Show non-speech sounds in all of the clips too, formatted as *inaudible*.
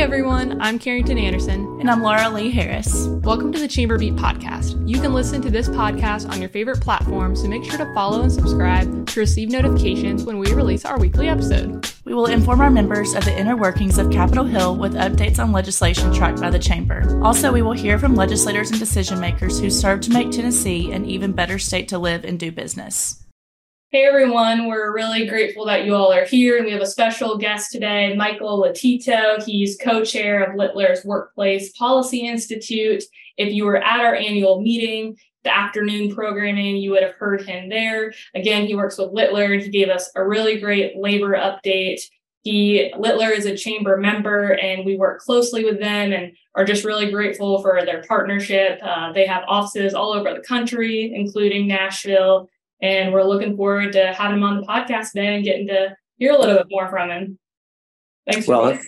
everyone, I'm Karrington Anderson. And I'm Laura Leigh Harris. Welcome to the Chamber Beat podcast. You can listen to this podcast on your favorite platform, so make sure to follow and subscribe to receive notifications when we release our weekly episode. We will inform our members of the inner workings of Capitol Hill with updates on legislation tracked by the Chamber. Also, we will hear from legislators and decision makers who serve to make Tennessee an even better state to live and do business. Hey everyone, we're really grateful that you all are here, and we have a special guest today, Michael Lotito. He's co-chair of Littler's Workplace Policy Institute. If you were at our annual meeting, the afternoon programming, you would have heard him there. Again, he works with Littler, and he gave us a really great labor update. He Littler is a chamber member, and we work closely with them, and are just really grateful for their partnership. Uh, they have offices all over the country, including Nashville and we're looking forward to having him on the podcast today and getting to hear a little bit more from him. Thanks. well,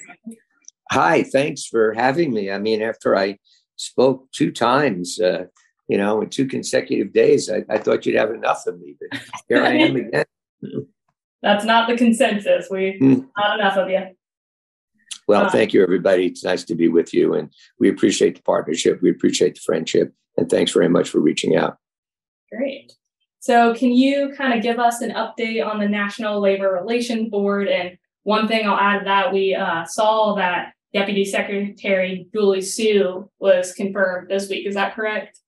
hi. Thanks for having me. I mean, after I spoke two times, uh, you know, in two consecutive days, I, I, thought you'd have enough of me, but here I am *laughs* again. That's not the consensus. We mm. not enough of you. Well, uh, thank you, everybody. It's nice to be with you, and we appreciate the partnership. We appreciate the friendship, and thanks very much for reaching out. Great. So, can you kind of give us an update on the National Labor Relations Board? And one thing I'll add to that, we uh, saw that Deputy Secretary Julie Su was confirmed this week. Is that correct?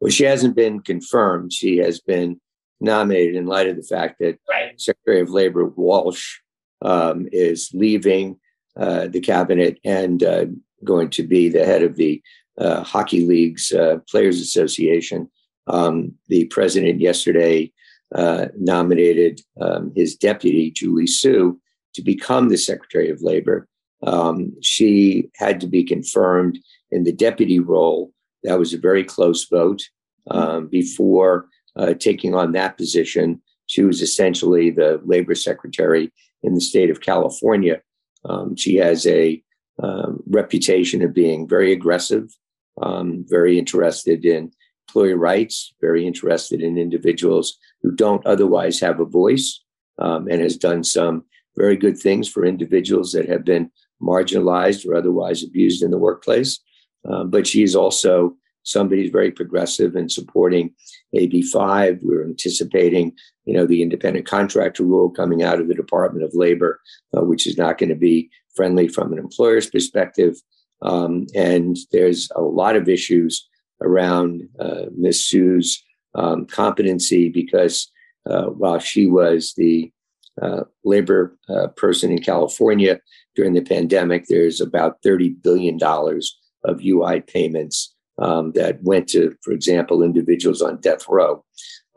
Well, she hasn't been confirmed. She has been nominated in light of the fact that right. Secretary of Labor Walsh um, is leaving uh, the cabinet and uh, going to be the head of the uh, Hockey League's uh, Players Association. Um, the president yesterday uh, nominated um, his deputy, Julie Su, to become the Secretary of Labor. Um, she had to be confirmed in the deputy role. That was a very close vote. Um, before uh, taking on that position, she was essentially the labor secretary in the state of California. Um, she has a um, reputation of being very aggressive, very interested in employee rights, very interested in individuals who don't otherwise have a voice, um, and has done some very good things for individuals that have been marginalized or otherwise abused in the workplace. Um, but she is also somebody who's very progressive in supporting AB5. We're anticipating, you know, the independent contractor rule coming out of the Department of Labor, uh, which is not going to be friendly from an employer's perspective. Um, and there's a lot of issues around uh, Ms. Su's um, competency because uh, while she was the uh, labor uh, person in California during the pandemic, there's about $30 billion of UI payments um, that went to, for example, individuals on death row.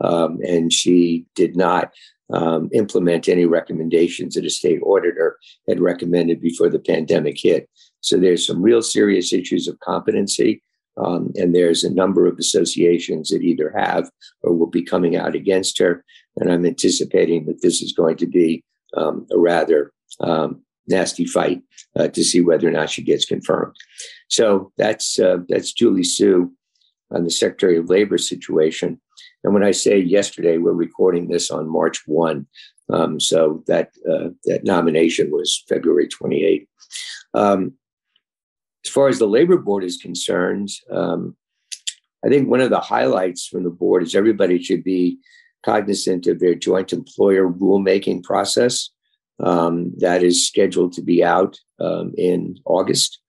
Um, and she did not um, implement any recommendations that a state auditor had recommended before the pandemic hit. So there's some real serious issues of competency. Um, and there's a number of associations that either have or will be coming out against her. And I'm anticipating that this is going to be um, a rather um, nasty fight uh, to see whether or not she gets confirmed. So that's uh, that's Julie Su on the Secretary of Labor situation. And when I say yesterday, we're recording this on March 1. Um, so that uh, that nomination was February 28. As far as the labor board is concerned, um, I think one of the highlights from the board is everybody should be cognizant of their joint employer rulemaking process. Um, that is scheduled to be out um, in August.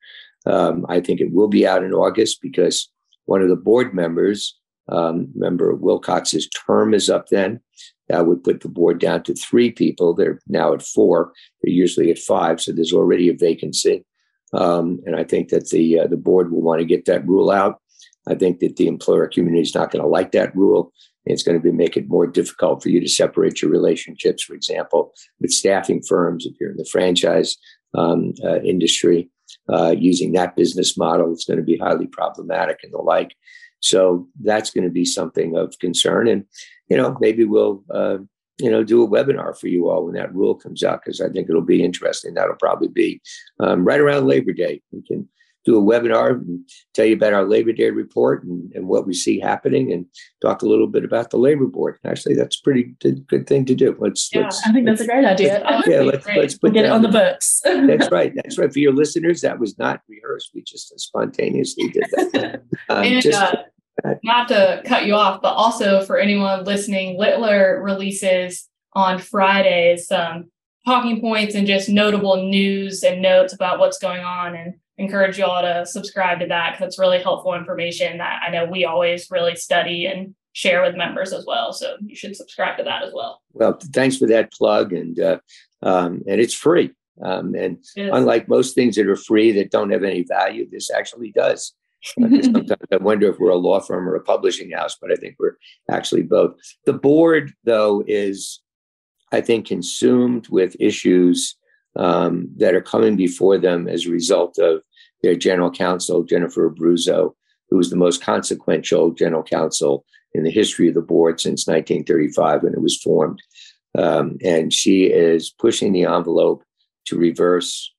Um, I think it will be out in August because one of the board members, um, member Wilcox's term is up then. That would put the board down to three people. They're now at four. They're usually at five, so there's already a vacancy. Um, and I think that the uh, the board will want to get that rule out. I think that the employer community is not going to like that rule. It's going to be make it more difficult for you to separate your relationships, for example, with staffing firms. If you're in the franchise um, uh, industry, uh, using that business model, it's going to be highly problematic and the like. So that's going to be something of concern. And you know, maybe we'll uh, you know, do a webinar for you all when that rule comes out because I think it'll be interesting. That'll probably be um, right around Labor Day. We can do a webinar and tell you about our Labor Day report and, and what we see happening and talk a little bit about the labor board. Actually, that's a pretty good, thing to do. Let's, yeah, let's I think that's a great idea. yeah, let's, let's put we'll get it on the books. that's *laughs* right. That's right. For your listeners, that was not rehearsed. We just spontaneously did that. *laughs* Um, and, just, uh, not to cut you off, but also for anyone listening, Littler releases on Fridays some talking points and just notable news and notes about what's going on and encourage you all to subscribe to that because it's really helpful information that I know we always really study and share with members as well. So you should subscribe to that as well. Well, thanks for that plug, and uh, um, and it's free. Um, and unlike most things that are free that don't have any value, this actually does. *laughs* Sometimes I wonder if we're a law firm or a publishing house, but I think we're actually both. The board, though, is I think, consumed with issues um, that are coming before them as a result of their general counsel, Jennifer Abruzzo, who was the most consequential general counsel in the history of the board since 1935 when it was formed. Um, and she is pushing the envelope to reverse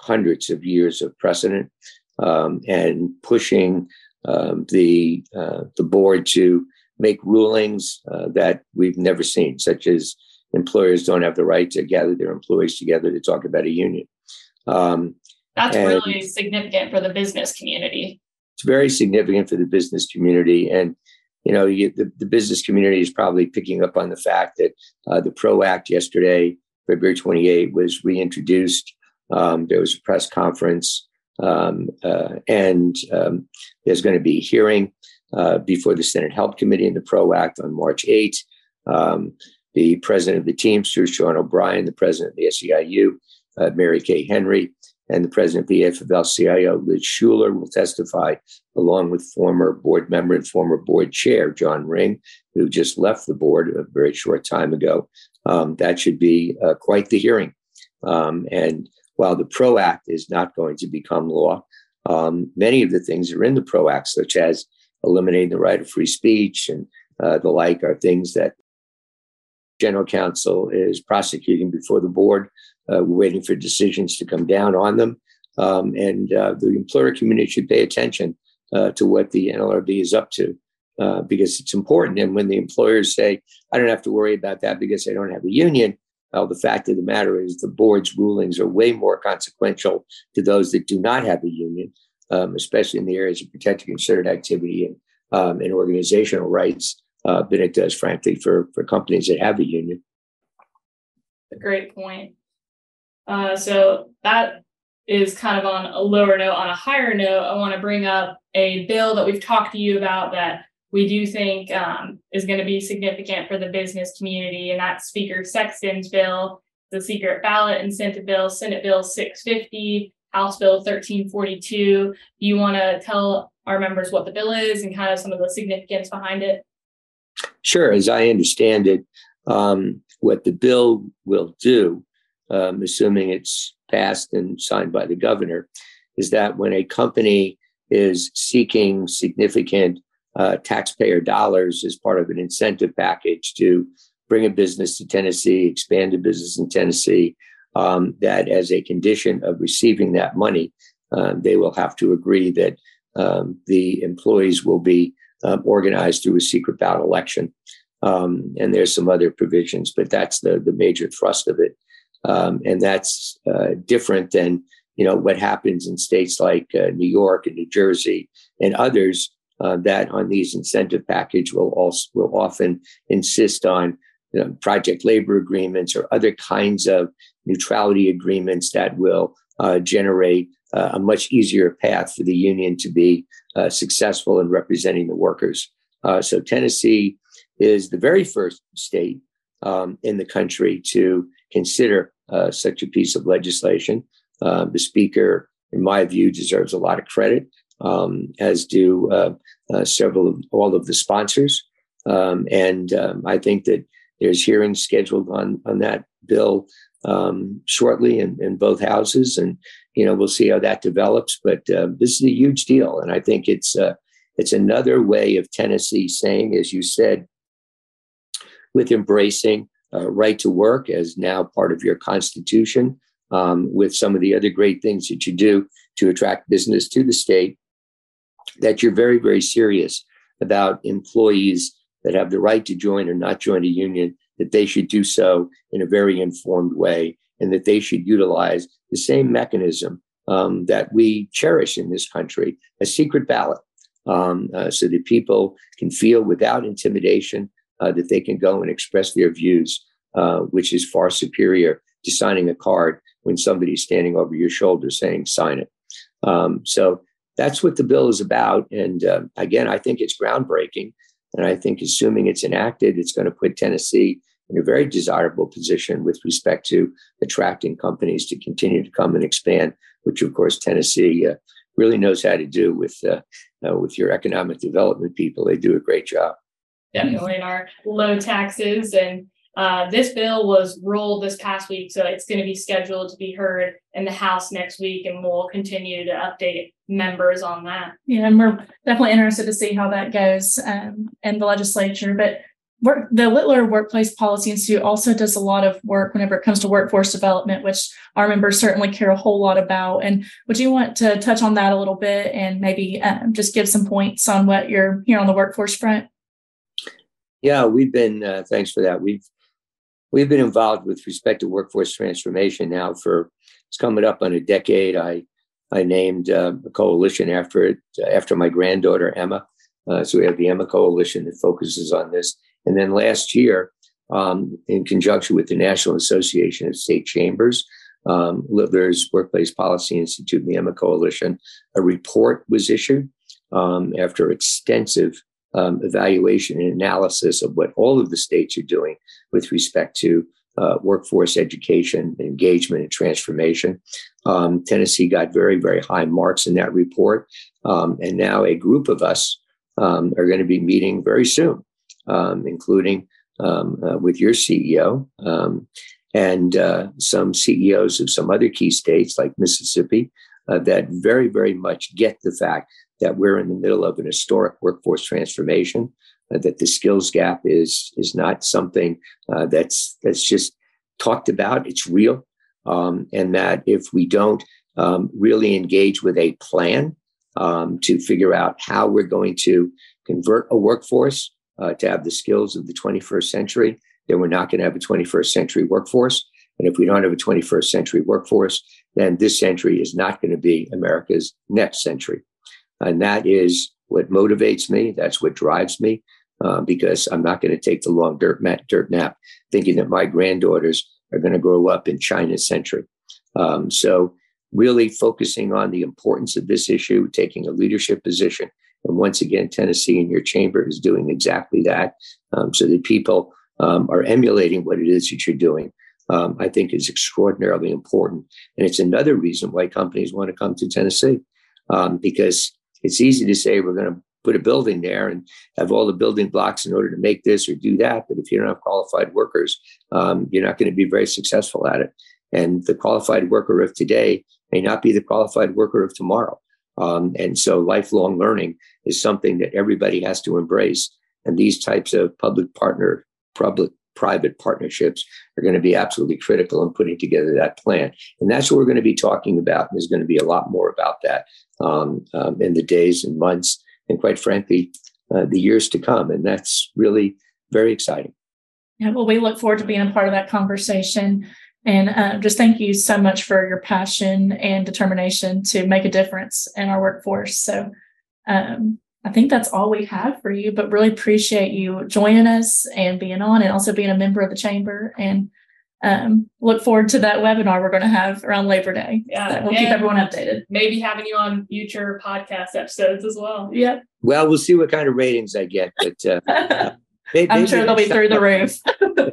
hundreds of years of precedent um, and pushing um, the uh, the board to make rulings uh, that we've never seen, such as employers don't have the right to gather their employees together to talk about a union. Um, That's really significant for the business community. It's very significant for the business community. And, you know, you, the, the business community is probably picking up on the fact that uh, the PRO Act yesterday, February 28, was reintroduced. Um, there was a press conference, um, uh, and um, there's going to be a hearing uh, before the Senate Help Committee in the PRO Act on March 8. Um, the president of the team, Teamsters, Sean O'Brien, the president of the SEIU, uh, Mary Kay Henry, and the president of the AFL-CIO, Liz Shuler, will testify, along with former board member and former board chair John Ring, who just left the board a very short time ago. Um, that should be uh, quite the hearing. Um, and while the PRO Act is not going to become law, um, many of the things that are in the PRO Act, such as eliminating the right of free speech and uh, the like, are things that general counsel is prosecuting before the board. Uh, we're waiting for decisions to come down on them. Um, and uh, the employer community should pay attention uh, to what the NLRB is up to uh, because it's important. And when the employers say, I don't have to worry about that because I don't have a union, well, the fact of the matter is the board's rulings are way more consequential to those that do not have a union, um, especially in the areas of protected concerted activity and, um, and organizational rights uh, than it does, frankly, for, for companies that have a union. A great point. Uh, so that is kind of on a lower note. On a higher note, I want to bring up a bill that we've talked to you about that we do think um, is going to be significant for the business community, and that's Speaker Sexton's bill, the secret ballot incentive bill, Senate Bill 650, House Bill 1342. You want to tell our members what the bill is and kind of some of the significance behind it? Sure. As I understand it, um, what the bill will do, um, assuming it's passed and signed by the governor, is that when a company is seeking significant uh, taxpayer dollars as part of an incentive package to bring a business to Tennessee, expand a business in Tennessee, um, that as a condition of receiving that money, uh, they will have to agree that um, the employees will be um, organized through a secret ballot election. Um, and there's some other provisions, but that's the, the major thrust of it. Um, and that's uh, different than you know what happens in states like uh, New York and New Jersey and others uh, that on these incentive package will also will often insist on you know, project labor agreements or other kinds of neutrality agreements that will uh, generate uh, a much easier path for the union to be uh, successful in representing the workers. Uh, so Tennessee is the very first state um, in the country to consider uh, such a piece of legislation. The speaker, in my view, deserves a lot of credit, um, as do uh, several of all of the sponsors. Um, and um, I think that there's hearings scheduled on on that bill um, shortly in, in both houses, and you know we'll see how that develops. But uh, this is a huge deal, and I think it's uh, it's another way of Tennessee saying, as you said, with embracing uh, right to work as now part of your constitution, um, with some of the other great things that you do to attract business to the state, that you're very, very serious about employees that have the right to join or not join a union, that they should do so in a very informed way, and that they should utilize the same mechanism um, that we cherish in this country a secret ballot. Um, uh, so that people can feel without intimidation uh, that they can go and express their views, uh, which is far superior to signing a card when somebody's standing over your shoulder saying, sign it. Um, so that's what the bill is about. And uh, again, I think it's groundbreaking. And I think assuming it's enacted, it's going to put Tennessee in a very desirable position with respect to attracting companies to continue to come and expand, which of course Tennessee uh, really knows how to do with uh, uh, with your economic development people. They do a great job. In our low taxes and uh, this bill was rolled this past week, so it's going to be scheduled to be heard in the House next week, and we'll continue to update members on that. Yeah, and we're definitely interested to see how that goes um, in the legislature. But work, the Littler Workplace Policy Institute also does a lot of work whenever it comes to workforce development, which our members certainly care a whole lot about. And would you want to touch on that a little bit and maybe um, just give some points on what you're here on the workforce front? Yeah, we've been, uh, thanks for that. We've we've been involved with respect to workforce transformation now for it's coming up on a decade. I I named uh, a coalition after it after my granddaughter Emma. Uh, so we have the Emma Coalition that focuses on this. And then last year, um, in conjunction with the National Association of State Chambers, um, Littler's Workplace Policy Institute, and the Emma Coalition, a report was issued um, after extensive um, evaluation and analysis of what all of the states are doing with respect to uh, workforce education, engagement, and transformation. Um, Tennessee got very, very high marks in that report. Um, and now a group of us um, are going to be meeting very soon, um, including um, uh, with your CEO um, and uh, some CEOs of some other key states like Mississippi uh, that very, very much get the fact that we're in the middle of an historic workforce transformation, uh, that the skills gap is is not something uh, that's that's just talked about. It's real, um, and that if we don't um, really engage with a plan um, to figure out how we're going to convert a workforce uh, to have the skills of the 21st century, then we're not going to have a 21st century workforce. And if we don't have a 21st century workforce, then this century is not going to be America's next century. And that is what motivates me. That's what drives me uh, because I'm not going to take the long dirt, mat, dirt nap thinking that my granddaughters are going to grow up in China's century. Um, so, really focusing on the importance of this issue, taking a leadership position. And once again, Tennessee in your chamber is doing exactly that um, so that people um, are emulating what it is that you're doing. Um, I think is extraordinarily important. And it's another reason why companies want to come to Tennessee um, because it's easy to say we're going to put a building there and have all the building blocks in order to make this or do that. But if you don't have qualified workers, um, you're not going to be very successful at it. And the qualified worker of today may not be the qualified worker of tomorrow. Um, and so lifelong learning is something that everybody has to embrace. And these types of public partner, public private partnerships are going to be absolutely critical in putting together that plan. And that's what we're going to be talking about. There's going to be a lot more about that um, um, in the days and months, and quite frankly, uh, the years to come. And that's really very exciting. Yeah, well, we look forward to being a part of that conversation. And uh, just thank you so much for your passion and determination to make a difference in our workforce. So, um, I think that's all we have for you, but really appreciate you joining us and being on and also being a member of the chamber. And um, look forward to that webinar we're going to have around Labor Day. Yeah. we'll keep everyone updated. Maybe having you on future podcast episodes as well. Yep. Well, we'll see what kind of ratings I get, but uh, *laughs* maybe, I'm sure they'll be through the roof.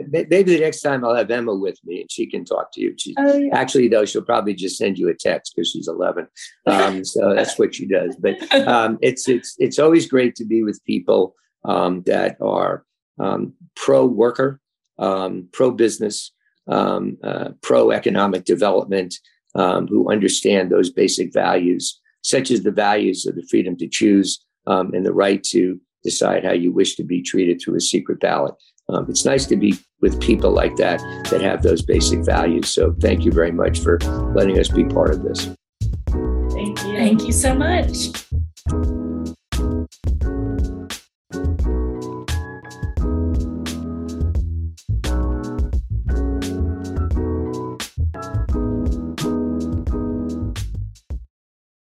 Maybe the next time I'll have Emma with me and she can talk to you. She, oh, yeah. Actually, though, she'll probably just send you a text because she's 11. Um, so that's what she does. But um, it's it's it's always great to be with people um, that are um, pro worker, um, pro business, um, uh, pro economic development, who understand those basic values, such as the values of the freedom to choose and the right to decide how you wish to be treated through a secret ballot. Um, it's nice to be with people like that that have those basic values. So thank you very much for letting us be part of this. Thank Thank you. Thank you so much.